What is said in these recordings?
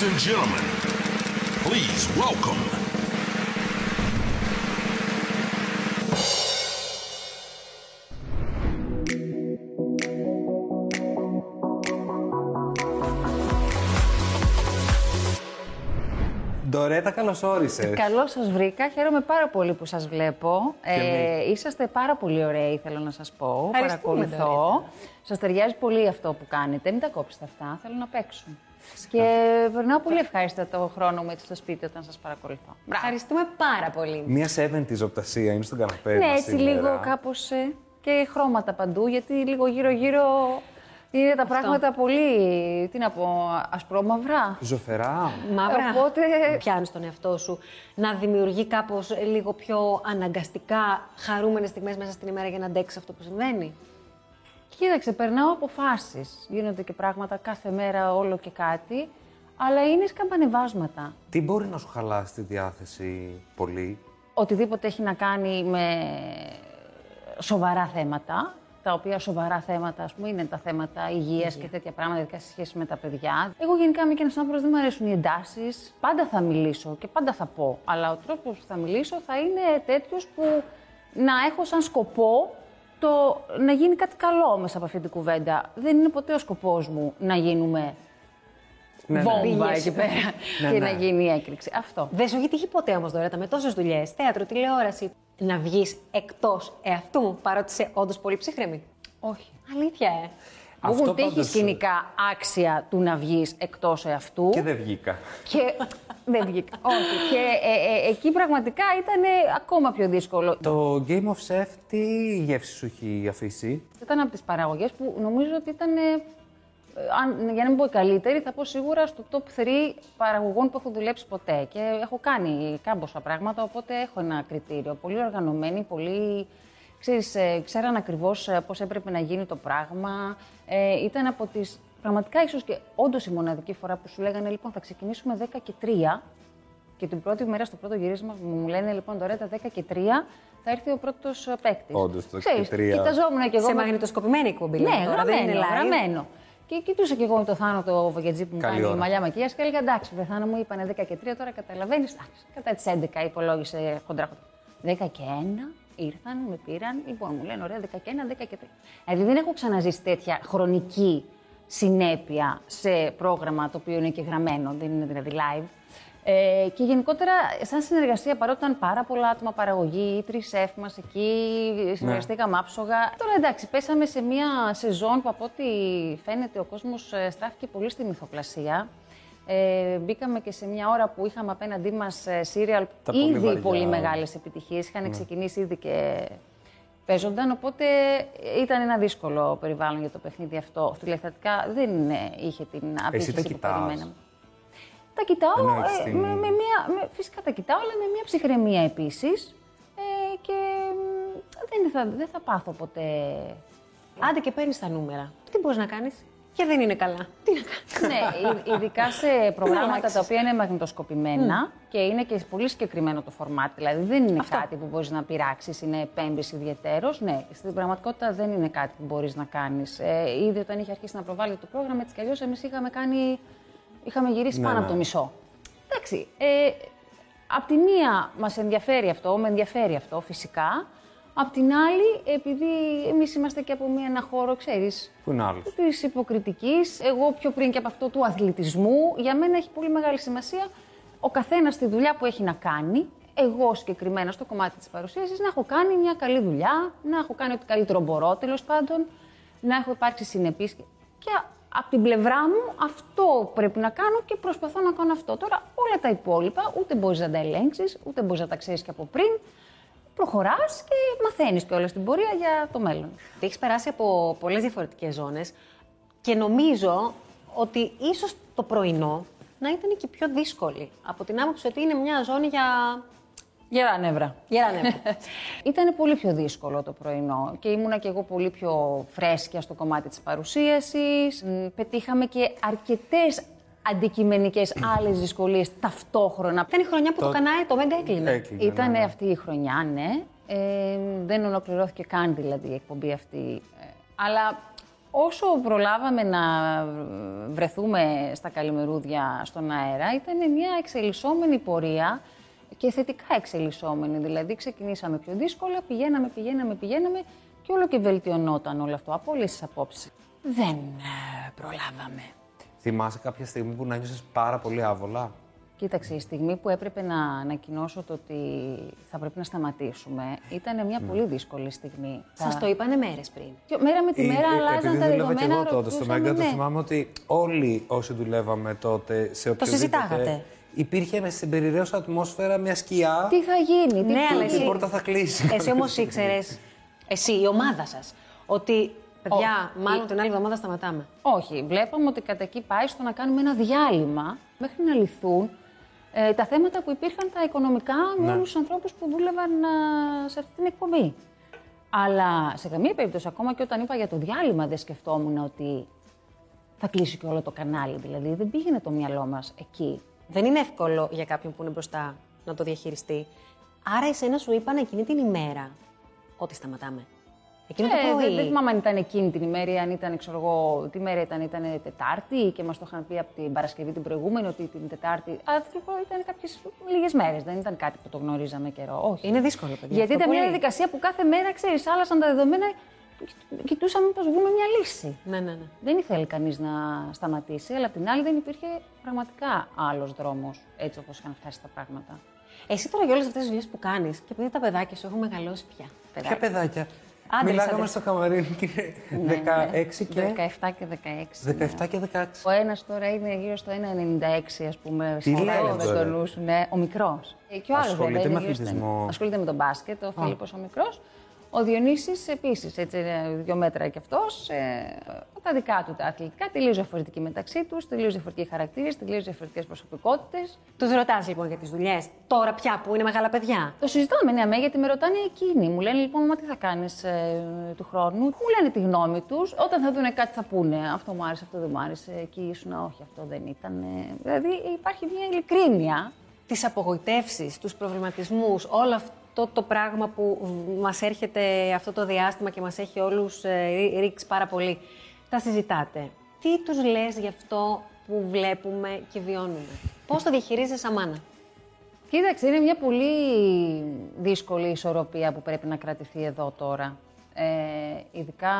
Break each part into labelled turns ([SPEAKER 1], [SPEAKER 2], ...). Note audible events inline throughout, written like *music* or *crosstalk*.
[SPEAKER 1] Ladies and gentlemen, please welcome.
[SPEAKER 2] Ντορέτα, καλώ όρισε.
[SPEAKER 3] Καλώς σας βρήκα. Χαίρομαι πάρα πολύ που σας βλέπω. Ε, είσαστε πάρα πολύ ωραίοι, θέλω να σας πω.
[SPEAKER 4] Ευχαριστούμε,
[SPEAKER 3] Παρακολουθώ. Σας ταιριάζει πολύ αυτό που κάνετε. Μην τα κόψετε αυτά. Θέλω να παίξουν. Και περνάω πολύ ευχάριστα το χρόνο μου έτσι στο σπίτι όταν σας παρακολουθώ.
[SPEAKER 4] Ευχαριστούμε πάρα πολύ.
[SPEAKER 2] Μία 70 οπτασία είναι στον καναπέ.
[SPEAKER 3] Ναι,
[SPEAKER 2] μας
[SPEAKER 3] έτσι
[SPEAKER 2] σήμερα.
[SPEAKER 3] λίγο κάπω. και χρώματα παντού, γιατί λίγο γύρω-γύρω είναι τα πράγματα πολύ. Τι να πω, ασπρόμαυρα.
[SPEAKER 2] Ζωφερά.
[SPEAKER 4] Μαύρα.
[SPEAKER 3] Οπότε-
[SPEAKER 4] Πιάνεις τον εαυτό σου να δημιουργεί κάπως λίγο πιο αναγκαστικά χαρούμενες στιγμές μέσα στην ημέρα για να αντέξεις αυτό που συμβαίνει;
[SPEAKER 3] Κοίταξε, περνάω αποφάσεις. Γίνονται και πράγματα κάθε μέρα, όλο και κάτι. Αλλά είναι σκαμπανεβάσματα.
[SPEAKER 2] Τι μπορεί να σου χαλάσει τη διάθεση πολύ;
[SPEAKER 3] Οτιδήποτε έχει να κάνει με σοβαρά θέματα, τα οποία σοβαρά θέματα, ας πούμε, είναι τα θέματα υγείας και τέτοια πράγματα, ειδικά σε σχέση με τα παιδιά. Εγώ γενικά είμαι και ένας άνθρωπος, δεν μου αρέσουν οι εντάσεις. Πάντα θα μιλήσω και πάντα θα πω, αλλά ο τρόπος που θα μιλήσω θα είναι τέτοιος που να έχω σαν σκοπό το να γίνει κάτι καλό μέσα από αυτή την κουβέντα. Δεν είναι ποτέ ο σκοπός μου να γίνουμε
[SPEAKER 2] Ναι, ναι.
[SPEAKER 3] βόμβα
[SPEAKER 4] Πήγες.
[SPEAKER 3] εκεί πέρα
[SPEAKER 2] Ναι,
[SPEAKER 3] και
[SPEAKER 2] ναι.
[SPEAKER 3] να γίνει η έκρηξη. Αυτό.
[SPEAKER 4] Δεν σου έχει τύχει ποτέ όμως Δωρέτα με τόσες δουλειές, θέατρο, τηλεόραση, να βγεις εκτός εαυτού, παρότι είσαι όντως πολύ ψύχρεμη;
[SPEAKER 3] Όχι.
[SPEAKER 4] Αλήθεια, ε.
[SPEAKER 3] Μου
[SPEAKER 2] Αυτό
[SPEAKER 3] έχουν τύχει
[SPEAKER 2] πάντως-
[SPEAKER 3] σκηνικά άξια του να βγεις εκτός εαυτού.
[SPEAKER 2] Και δεν βγήκα.
[SPEAKER 3] Και δεν βγήκα. Όχι. Και ε, ε, εκεί πραγματικά ήταν ακόμα πιο δύσκολο.
[SPEAKER 2] Το Game of Chef τι γεύση σου έχει αφήσει.
[SPEAKER 3] Ήταν από τις παραγωγές που νομίζω ότι ήταν. ε, αν, για να μην πω η καλύτερη, θα πω σίγουρα στο top 3 παραγωγών που έχω δουλέψει ποτέ. Και έχω κάνει κάμποσα πράγματα, οπότε έχω ένα κριτήριο. Πολύ οργανωμένη, πολύ. Ξέρεις, ε, ξέραν ακριβώς πώς έπρεπε να γίνει το πράγμα. Ε, ήταν από τις. Πραγματικά, ίσως και όντως η μοναδική φορά που σου λέγανε λοιπόν θα ξεκινήσουμε 10 και 3 και την πρώτη μέρα στο πρώτο γυρίσμα που μου λένε λοιπόν τώρα τα 10 και 3 θα έρθει ο πρώτος παίκτης.
[SPEAKER 2] Όντως, το 10 και 3.
[SPEAKER 3] Κοιταζόμουν και εγώ.
[SPEAKER 4] Σε
[SPEAKER 3] με-
[SPEAKER 4] μαγνητοσκοπημένη εκπομπή.
[SPEAKER 3] ναι,
[SPEAKER 4] λέμε τώρα, δεν είναι
[SPEAKER 3] γραμμένο,
[SPEAKER 4] live.
[SPEAKER 3] γραμμένο. Και κοιτούσα και εγώ με το Θάνο το Βογετζή που μου
[SPEAKER 2] Καλή
[SPEAKER 3] κάνει
[SPEAKER 2] ώρα.
[SPEAKER 3] μαλλιά μακιάς και έλεγα εντάξει, δε Θάνο μου είπανε 10 και 3, τώρα καταλαβαίνεις. Κατά τις 11 υπολόγισε χοντρά. 10 και 1 ήρθαν, με πήραν. Λοιπόν, μου λένε ωραία 11 και 1, 10 και 3. Δηλαδή δεν έχω ξαναζήσει τέτοια χρονική συνέπεια σε πρόγραμμα το οποίο είναι και γραμμένο, δεν είναι δηλαδή live. Ε, και γενικότερα, σαν συνεργασία, παρότι ήταν πάρα πολλά άτομα παραγωγή, οι τρεις σεφ μας εκεί, συνεργαστήκαμε άψογα. Τώρα εντάξει, πέσαμε σε μια σεζόν που από ό,τι φαίνεται ο κόσμος στράφηκε πολύ στη μυθοπλασία. Ε, μπήκαμε και σε μια ώρα που είχαμε απέναντί μας σύριαλ
[SPEAKER 2] Τα πολύ
[SPEAKER 3] ήδη
[SPEAKER 2] βαριά.
[SPEAKER 3] πολύ μεγάλες επιτυχίες. Είχαν ξεκινήσει ήδη και παίζονταν. Οπότε ήταν ένα δύσκολο περιβάλλον για το παιχνίδι αυτό. Τηλεθεατικά δεν ε, είχε την
[SPEAKER 2] τα
[SPEAKER 3] απήχηση που
[SPEAKER 2] κοιτάς;
[SPEAKER 3] περιμέναμε. Τα κοιτάω,
[SPEAKER 2] Ενώ έχεις
[SPEAKER 3] ε,
[SPEAKER 2] την-
[SPEAKER 3] με, με μια, με, φυσικά τα κοιτάω, αλλά με μια ψυχραιμία επίσης. Ε, και μ, δεν θα, δεν θα πάθω ποτέ...
[SPEAKER 4] Άντε και παίρνεις τα νούμερα. Τι μπορείς να κάνεις; Και δεν είναι καλά. Τι να κάνει.
[SPEAKER 3] ναι, ει- ειδικά σε προγράμματα
[SPEAKER 4] αλλάξεις.
[SPEAKER 3] τα οποία είναι μαγνητοσκοπημένα και είναι και πολύ συγκεκριμένο το φορμάτι. Δηλαδή δεν είναι κάτι που μπορείς να πειράξεις, είναι επέμβηση ιδιαίτερο. Ναι, στην πραγματικότητα δεν είναι κάτι που μπορείς να κάνεις. Ε, ήδη όταν είχε αρχίσει να προβάλλεται το πρόγραμμα, έτσι κι αλλιώς εμείς είχαμε κάνει. Είχαμε γυρίσει
[SPEAKER 2] Ναι,
[SPEAKER 3] πάνω
[SPEAKER 2] ναι.
[SPEAKER 3] από το μισό. Εντάξει. Ε, απ' τη μία μας ενδιαφέρει αυτό, με ενδιαφέρει αυτό φυσικά. Απ' την άλλη, επειδή εμείς είμαστε και από μια, ένα χώρο, ξέρεις,
[SPEAKER 2] Πού είναι άλλος;
[SPEAKER 3] της υποκριτικής, εγώ πιο πριν και από αυτό του αθλητισμού, για μένα έχει πολύ μεγάλη σημασία ο καθένας στη δουλειά που έχει να κάνει, εγώ συγκεκριμένα στο κομμάτι της παρουσίασης, να έχω κάνει μια καλή δουλειά, να έχω κάνει ό,τι καλύτερο μπορώ τέλος πάντων, να έχω υπάρξει συνεπής. Και από την πλευρά μου αυτό πρέπει να κάνω και προσπαθώ να κάνω αυτό. Τώρα όλα τα υπόλοιπα ούτε μπορείς να τα ελέγξεις, ούτε μπορείς να τα ξέρεις και από πριν. Προχωράς και μαθαίνεις και όλα στην πορεία για το μέλλον.
[SPEAKER 4] Έχεις περάσει από πολλές διαφορετικές ζώνες και νομίζω ότι ίσως το πρωινό να ήταν και πιο δύσκολη. Από την άποψη ότι είναι μια ζώνη για.
[SPEAKER 3] Γερά νεύρα.
[SPEAKER 4] Γερά νεύρα. *laughs*
[SPEAKER 3] Ήταν πολύ πιο δύσκολο το πρωινό και ήμουνα και εγώ πολύ πιο φρέσκια στο κομμάτι της παρουσίασης. Μ, Πετύχαμε και αρκετές αντικειμενικές άλλες δυσκολίες ταυτόχρονα.
[SPEAKER 4] Ήταν η χρονιά που το,
[SPEAKER 2] Το-
[SPEAKER 4] κανάλι το Μέγκα έκλεινε.
[SPEAKER 2] Έκλεινε,
[SPEAKER 3] Ήταν
[SPEAKER 2] ναι, ναι.
[SPEAKER 3] αυτή η χρονιά, ναι. Ε, δεν ολοκληρώθηκε καν δηλαδή η εκπομπή αυτή. Ε, αλλά όσο προλάβαμε να βρεθούμε στα καλημερούδια στον αέρα, ήταν μια εξελισσόμενη πορεία και θετικά εξελισσόμενη. Δηλαδή, ξεκινήσαμε πιο δύσκολα, πηγαίναμε, πηγαίναμε, πηγαίναμε και όλο και βελτιωνόταν όλο αυτό από όλες τις απόψεις. Δεν ε, προλάβαμε.
[SPEAKER 2] Θυμάσαι κάποια στιγμή που να νιώσες πάρα πολύ άβολα;
[SPEAKER 3] Κοίταξε, η στιγμή που έπρεπε να ανακοινώσω το ότι θα πρέπει να σταματήσουμε ήταν μια πολύ δύσκολη στιγμή.
[SPEAKER 4] Σας το είπανε μέρες πριν.
[SPEAKER 3] Και μέρα με τη μέρα
[SPEAKER 2] Ε, ε,
[SPEAKER 3] αλλάζαν τα
[SPEAKER 2] επειδή δούλευα και
[SPEAKER 3] δεδομένα.
[SPEAKER 2] εγώ τότε στο
[SPEAKER 3] ρωτούσαμε,
[SPEAKER 2] Μέγκα, το
[SPEAKER 3] ναι.
[SPEAKER 2] θυμάμαι ότι όλοι όσοι δουλεύαμε τότε σε οποιοδήποτε...
[SPEAKER 4] συζητάγατε.
[SPEAKER 2] Υπήρχε με στην περιραίωσα ατμόσφαιρα μια σκιά
[SPEAKER 3] Τι θα γίνει, τι
[SPEAKER 4] Ναι,
[SPEAKER 3] τι-
[SPEAKER 4] αλλά
[SPEAKER 2] και η
[SPEAKER 4] εσύ-
[SPEAKER 2] πόρτα θα κλείσει.
[SPEAKER 4] Εσύ όμως ήξερες, εσύ, η ομάδα σας, ότι παιδιά, μάλλον την άλλη εβδομάδα σταματάμε.
[SPEAKER 3] Όχι, βλέπαμε ότι κατά εκεί πάει στο να κάνουμε ένα διάλειμμα μέχρι να λυθούν ε, τα θέματα που υπήρχαν τα οικονομικά με
[SPEAKER 2] Ναι.
[SPEAKER 3] όλους τους ανθρώπους που δούλευαν ε, σε αυτή την εκπομπή. Αλλά σε καμία περίπτωση, ακόμα και όταν είπα για το διάλειμμα, δεν σκεφτόμουν ότι θα κλείσει και όλο το κανάλι. Δηλαδή, δεν πήγαινε το μυαλό μας εκεί.
[SPEAKER 4] Δεν είναι εύκολο για κάποιον που είναι μπροστά να το διαχειριστεί. Άρα, εσένα σου είπαν εκείνη την ημέρα ότι σταματάμε. Εκείνο το
[SPEAKER 3] Ε,
[SPEAKER 4] πρωί.
[SPEAKER 3] δεν, δεν θυμάμαι αν ήταν εκείνη την ημέρα ή αν ήταν, ξέρω εγώ, τι μέρα ήταν, ήταν Τετάρτη και μας το είχαν πει από την Παρασκευή την προηγούμενη ότι την Τετάρτη. Αυτό ήταν κάποιες λίγες μέρες, δεν ήταν κάτι που το γνωρίζαμε καιρό. Όχι.
[SPEAKER 4] Είναι δύσκολο, παιδιά.
[SPEAKER 3] Γιατί
[SPEAKER 4] αυτό
[SPEAKER 3] ήταν μια
[SPEAKER 4] πολύ.
[SPEAKER 3] διαδικασία που κάθε μέρα, ξέρεις, άλλασαν τα δεδομένα, κοιτούσαμε πώς βγούμε μια λύση.
[SPEAKER 4] Ναι, ναι, ναι.
[SPEAKER 3] Δεν ήθελε κανείς να σταματήσει, αλλά απ' την άλλη δεν υπήρχε πραγματικά άλλος δρόμος έτσι όπως είχαν φτάσει τα πράγματα.
[SPEAKER 4] Εσύ τώρα για όλες αυτές τις δουλειές που κάνεις και επειδή τα παιδάκια σου έχουν μεγαλώσει πια.
[SPEAKER 2] Ποια παιδάκια;
[SPEAKER 4] Άντε,
[SPEAKER 2] Μιλάγαμε
[SPEAKER 4] άντε.
[SPEAKER 2] στο καμαρίνι και
[SPEAKER 3] Ναι,
[SPEAKER 2] είναι 16 και...
[SPEAKER 3] 17 και 16. ναι.
[SPEAKER 2] 17 και 16.
[SPEAKER 3] Ο ένας τώρα είναι γύρω στο 1,96 ας πούμε.
[SPEAKER 2] Τι
[SPEAKER 3] στο
[SPEAKER 2] λένε
[SPEAKER 3] ρόλο με
[SPEAKER 2] τώρα;
[SPEAKER 3] το νου σου, ναι, ο μικρός. Και ο άλλος
[SPEAKER 2] Ασχολείται
[SPEAKER 3] βέβαια. είναι
[SPEAKER 2] με
[SPEAKER 3] γύρω στο-
[SPEAKER 2] αθλητισμό.
[SPEAKER 3] Ασχολείται με τον μπάσκετ, ο Φίλιππος ο μικρός. Ο Διονύσης επίσης, έτσι είναι δύο μέτρα κι αυτός. Ε, τα δικά του τα αθλητικά, τελείως διαφορετικοί μεταξύ τους, τελείως διαφορετικοί χαρακτήρες, τελείως διαφορετικές προσωπικότητες.
[SPEAKER 4] Τους ρωτάς λοιπόν για τις δουλειές, τώρα πια που είναι μεγάλα παιδιά;
[SPEAKER 3] Το συζητάμε, ναι, αμέ, γιατί με ρωτάνε εκείνοι. Μου λένε λοιπόν, μα τι θα κάνεις του χρόνου; Μου λένε τη γνώμη τους. Όταν θα δουν κάτι θα πούνε. Αυτό μου άρεσε, αυτό δεν μου άρεσε. Εκεί ήσουν, όχι, αυτό δεν ήταν. ε». Δηλαδή υπάρχει μια ειλικρίνεια.
[SPEAKER 4] Τις απογοητεύσεις, τους προβληματισμούς, όλο αυτό το πράγμα που μας έρχεται αυτό το διάστημα και μας έχει όλους ρίξει πάρα πολύ. Τα συζητάτε. Τι τους λες γι' αυτό που βλέπουμε και βιώνουμε; Πώς το διαχειρίζεσαι σαν μάνα.
[SPEAKER 3] Κοίταξε, είναι μια πολύ δύσκολη ισορροπία που πρέπει να κρατηθεί εδώ τώρα. Ε, ειδικά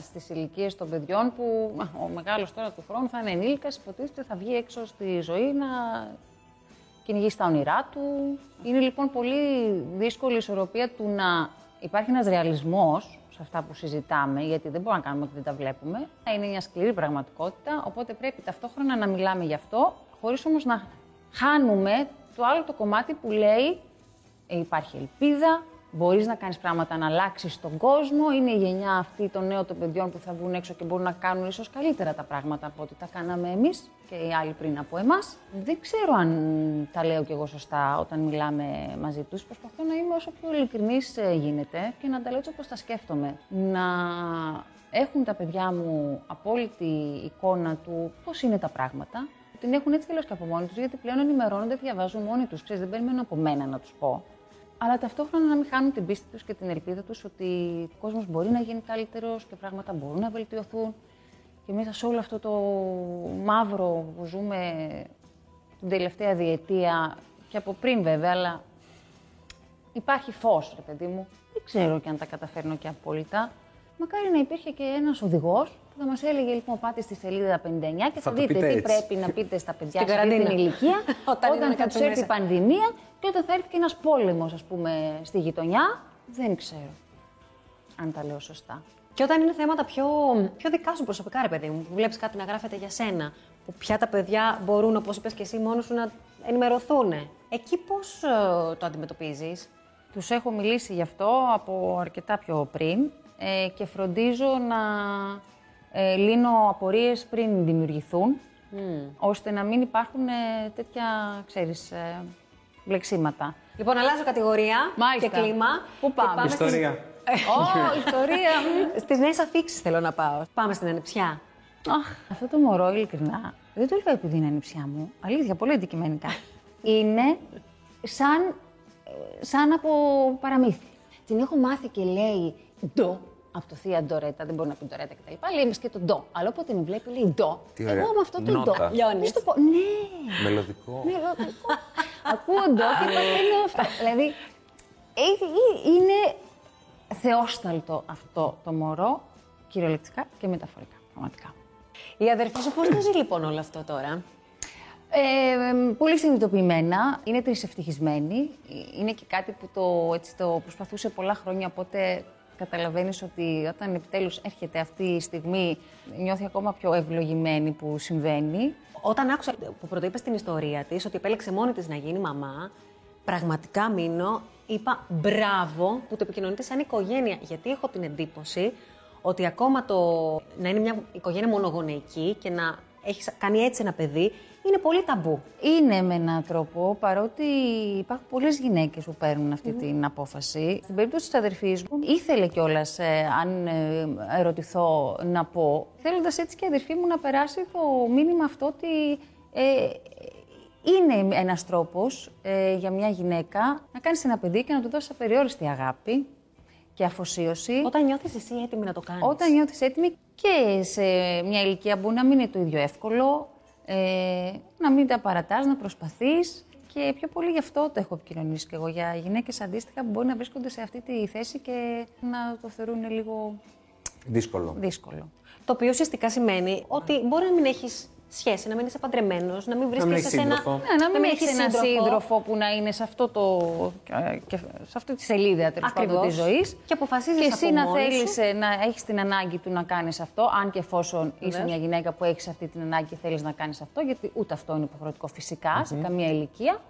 [SPEAKER 3] στις ηλικίες των παιδιών που α, ο μεγάλος τώρα του χρόνου θα είναι ενήλικας, υποτίθεται θα βγει έξω στη ζωή να κυνηγήσει τα όνειρά του. Είναι λοιπόν πολύ δύσκολη η ισορροπία του να υπάρχει ένας ρεαλισμός σε αυτά που συζητάμε, γιατί δεν μπορούμε να κάνουμε ότι δεν τα βλέπουμε. Είναι μια σκληρή πραγματικότητα, οπότε πρέπει ταυτόχρονα να μιλάμε γι' αυτό, χωρίς όμως να χάνουμε το άλλο το κομμάτι που λέει ε, υπάρχει ελπίδα, μπορείς να κάνεις πράγματα να αλλάξεις τον κόσμο, είναι η γενιά αυτή των νέων των παιδιών που θα βγουν έξω και μπορούν να κάνουν ίσως καλύτερα τα πράγματα από ό,τι τα κάναμε εμείς και οι άλλοι πριν από εμάς. Δεν ξέρω αν τα λέω κι εγώ σωστά όταν μιλάμε μαζί τους. Προσπαθώ να είμαι όσο πιο ειλικρινής ε, γίνεται και να τα λέω έτσι όπως τα σκέφτομαι. Να έχουν τα παιδιά μου απόλυτη εικόνα του πώς είναι τα πράγματα, την έχουν έτσι τελείω και από μόνοι τους, γιατί πλέον ενημερώνονται, διαβάζουν μόνοι τους. Δεν περιμένουν από μένα να τους πω. Αλλά ταυτόχρονα να μην χάνουν την πίστη τους και την ελπίδα τους ότι ο κόσμος μπορεί να γίνει καλύτερος και πράγματα μπορούν να βελτιωθούν. Και μέσα σε όλο αυτό το μαύρο που ζούμε την τελευταία διετία και από πριν βέβαια, αλλά υπάρχει φως, ρε παιδί μου. Δεν ξέρω και αν τα καταφέρνω και απόλυτα. Μακάρι να υπήρχε και ένας οδηγός που θα μας έλεγε λοιπόν πάτε στη σελίδα 59 και θα,
[SPEAKER 2] το
[SPEAKER 3] δείτε
[SPEAKER 2] πείτε
[SPEAKER 3] τι
[SPEAKER 2] έτσι.
[SPEAKER 3] πρέπει να πείτε στα παιδιά
[SPEAKER 4] Στην
[SPEAKER 3] σε αυτή την
[SPEAKER 4] καραντίνα.
[SPEAKER 3] ηλικία *laughs*
[SPEAKER 4] Όταν είναι
[SPEAKER 3] όταν,
[SPEAKER 4] να
[SPEAKER 3] θα τους
[SPEAKER 4] κάτσουν
[SPEAKER 3] έρθει η
[SPEAKER 4] μέσα.
[SPEAKER 3] πανδημία και όταν θα έρθει και ένας πόλεμος ας πούμε στη γειτονιά. Δεν ξέρω αν τα λέω σωστά.
[SPEAKER 4] Και όταν είναι θέματα πιο, πιο δικά σου προσωπικά, ρε παιδί μου, που βλέπεις κάτι να γράφεται για σένα, που πια τα παιδιά μπορούν, όπως είπες και εσύ, μόνος σου να ενημερωθούν. Εκεί πώς το αντιμετωπίζεις;
[SPEAKER 3] Τους έχω μιλήσει γι' αυτό από αρκετά πιο πριν ε, και φροντίζω να ε, λύνω απορίες πριν δημιουργηθούν, ώστε να μην υπάρχουν ε, τέτοια, ξέρεις, ε, μπλεξίματα.
[SPEAKER 4] Λοιπόν, αλλάζω κατηγορία
[SPEAKER 3] Μάλιστα.
[SPEAKER 4] και κλίμα.
[SPEAKER 3] Πού πάμε;
[SPEAKER 4] Και στις-
[SPEAKER 2] Ιστορία.
[SPEAKER 3] Ω, ιστορία! μ.
[SPEAKER 4] Στις νέες αφήξεις θέλω να πάω. Πάμε στην ανεψιά.
[SPEAKER 3] Αχ, αυτό το μωρό, ειλικρινά, δεν το λέω επειδή είναι ανιψιά μου. Αλήθεια, πολύ αντικειμενικά. είναι σαν, ε, σαν από παραμύθι. Την έχω μάθει και λέει ντο από το θεία ντορέτα, δεν μπορεί να πει ντορέτα κτλ. Λέει εμείς και το ντο. Αλλά όποτε με βλέπει, λέει ντο.
[SPEAKER 2] Τι ωραία.
[SPEAKER 3] Εγώ με αυτό το
[SPEAKER 2] Νότα.
[SPEAKER 3] ντο.
[SPEAKER 4] Λιώνεις.
[SPEAKER 3] Μη στο πω, ναι.
[SPEAKER 2] Μελωδικό.
[SPEAKER 3] Μελωδικό. Ακούω ντο και παθαίνω αυτά. Δηλαδή, ε- ε- είναι θεόσταλτο αυτό το μωρό, κυριολεκτικά και μεταφορικά, πραγματικά.
[SPEAKER 4] Η αδερφή σου πώς το ζει λοιπόν όλο αυτό τώρα;
[SPEAKER 3] Ε, ε, πολύ συνειδητοποιημένα, είναι τρισευτυχισμένη. Είναι και κάτι που το, έτσι, το προσπαθούσε πολλά χρόνια, οπότε καταλαβαίνεις ότι όταν επιτέλους έρχεται αυτή η στιγμή, νιώθει ακόμα πιο ευλογημένη που συμβαίνει.
[SPEAKER 4] Όταν άκουσα που πρωτοείπες την ιστορία της, ότι επέλεξε μόνη της να γίνει μαμά, πραγματικά μείνω, είπα μπράβο που το επικοινωνείτε σαν οικογένεια. Γιατί έχω την εντύπωση ότι ακόμα το να είναι μια οικογένεια μονογονεϊκή και να έχεις κάνει έτσι ένα παιδί είναι πολύ ταμπού.
[SPEAKER 3] Είναι με έναν τρόπο, παρότι υπάρχουν πολλές γυναίκες που παίρνουν αυτή την απόφαση. Στην περίπτωση της αδερφής μου, ήθελε κιόλας, αν ε, ερωτηθώ, να πω, θέλοντας έτσι και η αδερφή μου να περάσει το μήνυμα αυτό ότι ε, είναι ένας τρόπος ε, για μια γυναίκα να κάνεις ένα παιδί και να του δώσεις απεριόριστη αγάπη και αφοσίωση.
[SPEAKER 4] Όταν νιώθεις εσύ έτοιμη να το κάνεις.
[SPEAKER 3] Όταν νιώθεις έτοιμη και σε μια ηλικία που να μην είναι το ίδιο εύκολο, ε, να μην τα παρατάς, να προσπαθείς και πιο πολύ γι' αυτό το έχω επικοινωνήσει και εγώ για γυναίκες αντίστοιχα που μπορεί να βρίσκονται σε αυτή τη θέση και να το θεωρούν λίγο
[SPEAKER 2] Δύσκολο.
[SPEAKER 3] δύσκολο.
[SPEAKER 4] Το οποίο ουσιαστικά σημαίνει ότι μπορεί να μην έχεις σχέση, να μην είσαι παντρεμένος, να μην βρίσκεσαι
[SPEAKER 2] έχεις
[SPEAKER 4] σε ένα.
[SPEAKER 2] σύντροφο.
[SPEAKER 3] Ναι, να μην
[SPEAKER 4] έχεις
[SPEAKER 3] έχεις ένα σύντροφο που να είναι σε, αυτό το, και σε αυτή τη σελίδα τέλος πάντων
[SPEAKER 4] Ακριβώς.
[SPEAKER 3] τη ζωής.
[SPEAKER 4] Και αποφασίζεις
[SPEAKER 3] Και
[SPEAKER 4] από
[SPEAKER 3] εσύ να
[SPEAKER 4] μόνη
[SPEAKER 3] θέλεις
[SPEAKER 4] σου.
[SPEAKER 3] να έχεις την ανάγκη του να κάνεις αυτό, αν και εφόσον είσαι
[SPEAKER 4] Βεβαίως.
[SPEAKER 3] μια γυναίκα που έχεις αυτή την ανάγκη και θέλεις να κάνεις αυτό, γιατί ούτε αυτό είναι υποχρεωτικό φυσικά σε καμία ηλικία.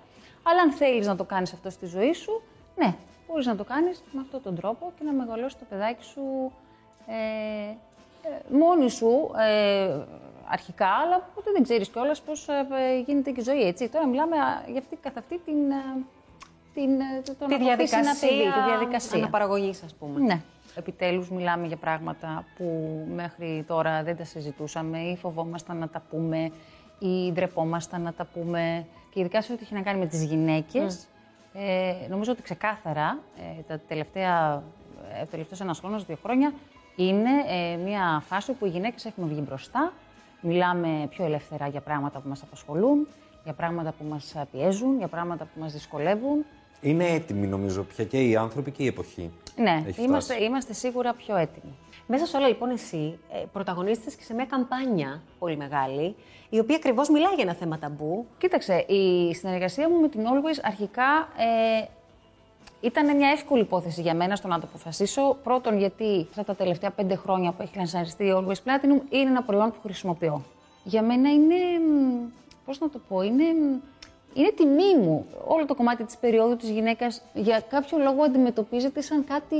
[SPEAKER 3] Αλλά αν θέλεις να το κάνεις αυτό στη ζωή σου, ναι, μπορείς να το κάνεις με αυτόν τον τρόπο και να μεγαλώσει το παιδάκι σου ε, ε, μόνη σου ε, αρχικά, αλλά ποτέ δεν ξέρεις κιόλας πώς ε, ε, γίνεται και η ζωή, έτσι. Τώρα μιλάμε α, για αυτή, καθ' αυτή την, ε, την, ε, το- το
[SPEAKER 4] Τη
[SPEAKER 3] να αποκτήσει ένα
[SPEAKER 4] διαδικασία,
[SPEAKER 3] παιδί, τη διαδικασία.
[SPEAKER 4] αναπαραγωγής, ας πούμε.
[SPEAKER 3] Ναι. Επιτέλους μιλάμε για πράγματα που μέχρι τώρα δεν τα συζητούσαμε ή φοβόμασταν να τα πούμε ή ντρεπόμασταν να τα πούμε. Και ειδικά σε ό,τι έχει να κάνει με τις γυναίκες, ε, νομίζω ότι ξεκάθαρα ε, τα τελευταία, ε, ο τελευταίος ένας χρόνος, δύο χρόνια, είναι ε, μια φάση που οι γυναίκες έχουν βγει μπροστά. Μιλάμε πιο ελεύθερα για πράγματα που μας απασχολούν, για πράγματα που μας πιέζουν, για πράγματα που μας δυσκολεύουν.
[SPEAKER 2] Είναι έτοιμοι νομίζω πια και οι άνθρωποι και η εποχή.
[SPEAKER 3] Ναι,
[SPEAKER 2] Έχει
[SPEAKER 3] είμαστε,
[SPEAKER 2] φτάσει.
[SPEAKER 3] είμαστε σίγουρα πιο έτοιμοι.
[SPEAKER 4] Μέσα σε όλα λοιπόν εσύ ε, πρωταγωνίστες και σε μια καμπάνια πολύ μεγάλη, η οποία ακριβώς μιλάει για ένα θέμα ταμπού.
[SPEAKER 3] Κοίταξε, η συνεργασία μου με την Always αρχικά ε, ήταν μια εύκολη υπόθεση για μένα στο να το αποφασίσω. Πρώτον, γιατί αυτά τα τελευταία πέντε χρόνια που έχει λανσαριστεί η Always Platinum είναι ένα προϊόν που χρησιμοποιώ. Για μένα είναι. μ, Πώς να το πω, είναι. μ, Είναι τιμή μου. Όλο το κομμάτι της περίοδου της γυναίκας για κάποιο λόγο αντιμετωπίζεται σαν κάτι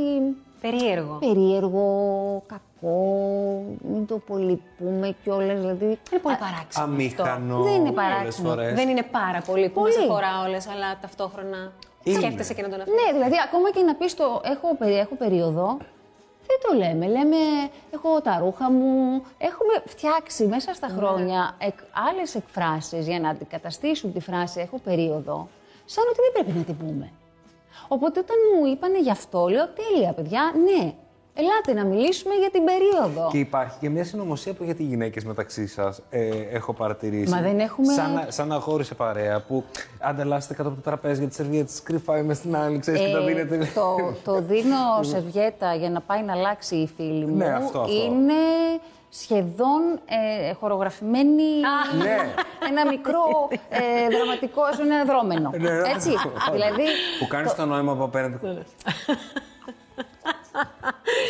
[SPEAKER 4] Περίεργο.
[SPEAKER 3] περίεργο, κακό, μην το πολυπούμε κιόλας, δηλαδή...
[SPEAKER 4] Είναι πολύ παράξενο.
[SPEAKER 2] Αμήχανο.
[SPEAKER 3] Δεν είναι
[SPEAKER 2] πολλές
[SPEAKER 3] παράξενο.
[SPEAKER 2] φορές.
[SPEAKER 4] Δεν είναι πάρα πολύ που
[SPEAKER 3] Πολύ.
[SPEAKER 4] μας αφορά όλες, αλλά ταυτόχρονα
[SPEAKER 2] Είναι.
[SPEAKER 4] σκέφτεσαι και να τον αφήσεις.
[SPEAKER 3] Ναι, δηλαδή ακόμα και να πεις το έχω, περί- έχω περίοδο, δεν το λέμε. Λέμε, έχω τα ρούχα μου. Έχουμε φτιάξει μέσα στα χρόνια εκ, άλλες εκφράσεις για να αντικαταστήσουν τη φράση έχω περίοδο, σαν ότι δεν πρέπει να την πούμε. Οπότε όταν μου είπανε γι' αυτό, λέω τέλεια παιδιά, ναι, ελάτε να μιλήσουμε για την περίοδο.
[SPEAKER 2] Και υπάρχει και μια συνωμοσία που για τι γυναίκες μεταξύ σας ε, έχω παρατηρήσει.
[SPEAKER 3] Μα δεν έχουμε-
[SPEAKER 2] Σαν, να- σαν αγόρισε παρέα που ανταλλάσσετε κάτω από το τραπέζι για τι σερβιέτε, κρυφά μες στην άλλη, ξέρεις και τα
[SPEAKER 3] Ε,
[SPEAKER 2] δίνετε.
[SPEAKER 3] το, το *laughs* δίνω σερβιέτα για να πάει να αλλάξει η φίλη μου.
[SPEAKER 2] Ναι, αυτό, αυτό.
[SPEAKER 3] Είναι σχεδόν ε, χορογραφημένη
[SPEAKER 2] ναι. *laughs*
[SPEAKER 3] ένα μικρό ε, δραματικό, ας πούμε, ένα δρόμενο.
[SPEAKER 2] Ναι, ναι.
[SPEAKER 3] Έτσι. δηλαδή,
[SPEAKER 2] Που κάνεις το νόημα που απέναντι.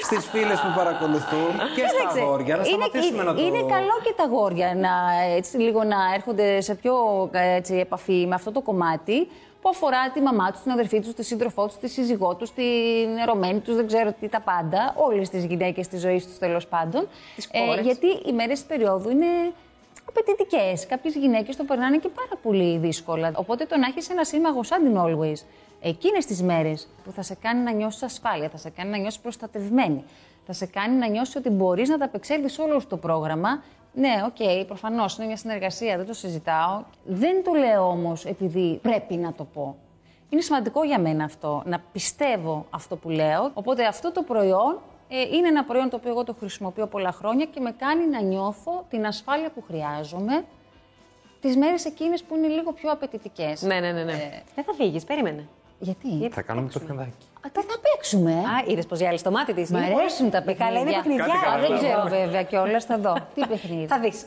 [SPEAKER 2] Στις φίλες που παρακολουθούν και στα
[SPEAKER 3] Κοίταξε,
[SPEAKER 2] αγόρια, να σταματήσουμε
[SPEAKER 3] είναι,
[SPEAKER 2] να το.
[SPEAKER 3] είναι καλό και τα αγόρια να, έτσι, λίγο να έρχονται σε πιο έτσι, επαφή με αυτό το κομμάτι που αφορά τη μαμά τους, την αδερφή τους, τη σύντροφό τους, τη σύζυγό τους, την ερωμένη τους, δεν ξέρω τι τα πάντα. Όλες τις γυναίκες της ζωής τους τέλος πάντων.
[SPEAKER 4] Τις κόρες.
[SPEAKER 3] γιατί οι μέρες της περίοδου είναι απαιτητικές. Κάποιες γυναίκες το περνάνε και πάρα πολύ δύσκολα. Οπότε το να έχεις ένα σύμμαγο σαν την Always, εκείνες τις μέρες που θα σε κάνει να νιώσεις ασφάλεια, θα σε κάνει να νιώσεις προστατευμένη, θα σε κάνει να νιώσεις ότι μπορείς να ανταπεξέλθεις σ' όλο το πρόγραμμα. Ναι, ok, okay, προφανώς είναι μια συνεργασία, δεν το συζητάω. Δεν το λέω όμως επειδή πρέπει να το πω. Είναι σημαντικό για μένα αυτό, να πιστεύω αυτό που λέω. Οπότε αυτό το προϊόν Ε, είναι ένα προϊόν το οποίο εγώ το χρησιμοποιώ πολλά χρόνια και με κάνει να νιώθω την ασφάλεια που χρειάζομαι τις μέρες εκείνες που είναι λίγο πιο απαιτητικές.
[SPEAKER 4] Ναι, ναι, ναι. ναι.
[SPEAKER 3] Ε,
[SPEAKER 4] Δεν θα φύγεις, περίμενε.
[SPEAKER 3] Γιατί;
[SPEAKER 2] Θα κάνουμε το παιχνιδάκι.
[SPEAKER 3] Α, τι θα παίξουμε; ε;
[SPEAKER 4] Α, είδες πως γυάλισε το μάτι της.
[SPEAKER 3] Μ' αρέσουν τα παιχνίδια.
[SPEAKER 4] Καλά, είναι παιχνιδιά.
[SPEAKER 2] Κάτι
[SPEAKER 3] Α,
[SPEAKER 2] καλά.
[SPEAKER 3] δεν ξέρω βέβαια κιόλας, θα δω. Τι παιχνίδι;
[SPEAKER 4] Θα δεις.